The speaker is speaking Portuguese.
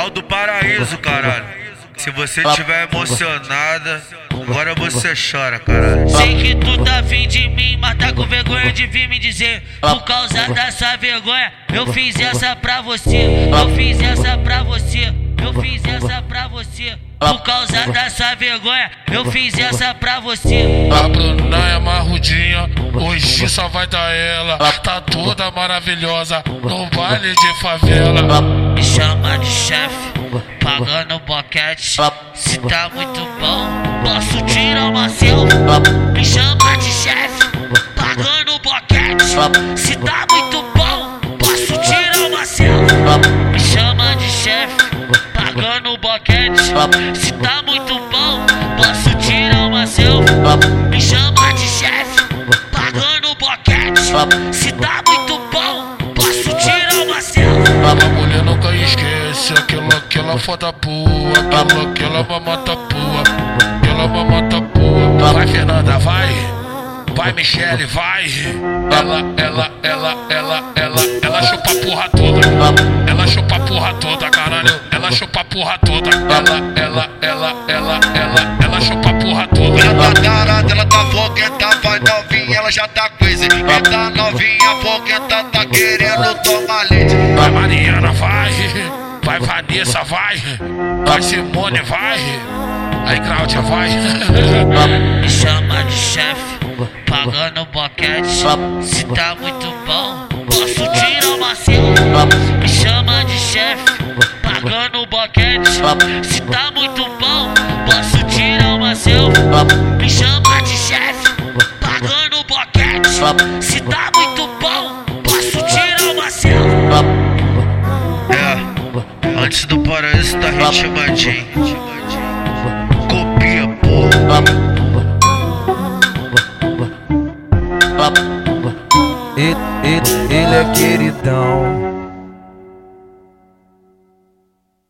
É o do paraíso, caralho. Se você tiver emocionada, agora você chora, caralho. Sei que tu tá afim de mim, mas tá com vergonha de vir me dizer. Por causa dessa vergonha, eu fiz essa pra você. Eu fiz essa pra você. Por causa dessa vergonha, eu fiz essa pra você. A Bruna é marrudinha, hoje só vai dar ela. Tá toda maravilhosa no baile de favela. Me chama de chefe, pagando boquete. Se tá muito bom, posso tirar uma selfie. Me chama de boquete. Se tá muito bom, posso tirar uma selfie. Me chama de chefe, pagando boquete. Se tá muito bom, posso tirar uma selfie. A mulher nunca esquece aquela, aquela foda boa, aquela, aquela mamata vai Michele, vai. Ela, ela, ela, ela, ela, ela chupa a porra toda. Ela chupa a porra toda, caralho. Ela chupa a porra toda. Ela, ela, ela, ela, ela, ela chupa a porra toda. Ela tá tarada, ela tá fogueta, vai novinha, ela já tá crazy. Quem tá novinha, fogueta, tá querendo tomar leite. Vai Mariana, vai. Vai Vanessa, vai. Vai Simone, vai. Aí Cláudia, vai. Me chama de chefe, pagando boquete. Se tá muito bom, posso tirar uma selfie. Me chama de chefe, pagando boquete. Se tá muito bom, posso tirar uma selfie. Me chama de chefe, pagando boquete. Se tá muito bom, posso tirar uma selfie. É, antes do paraíso tá ritmadinho. Ele, ele, é queridão.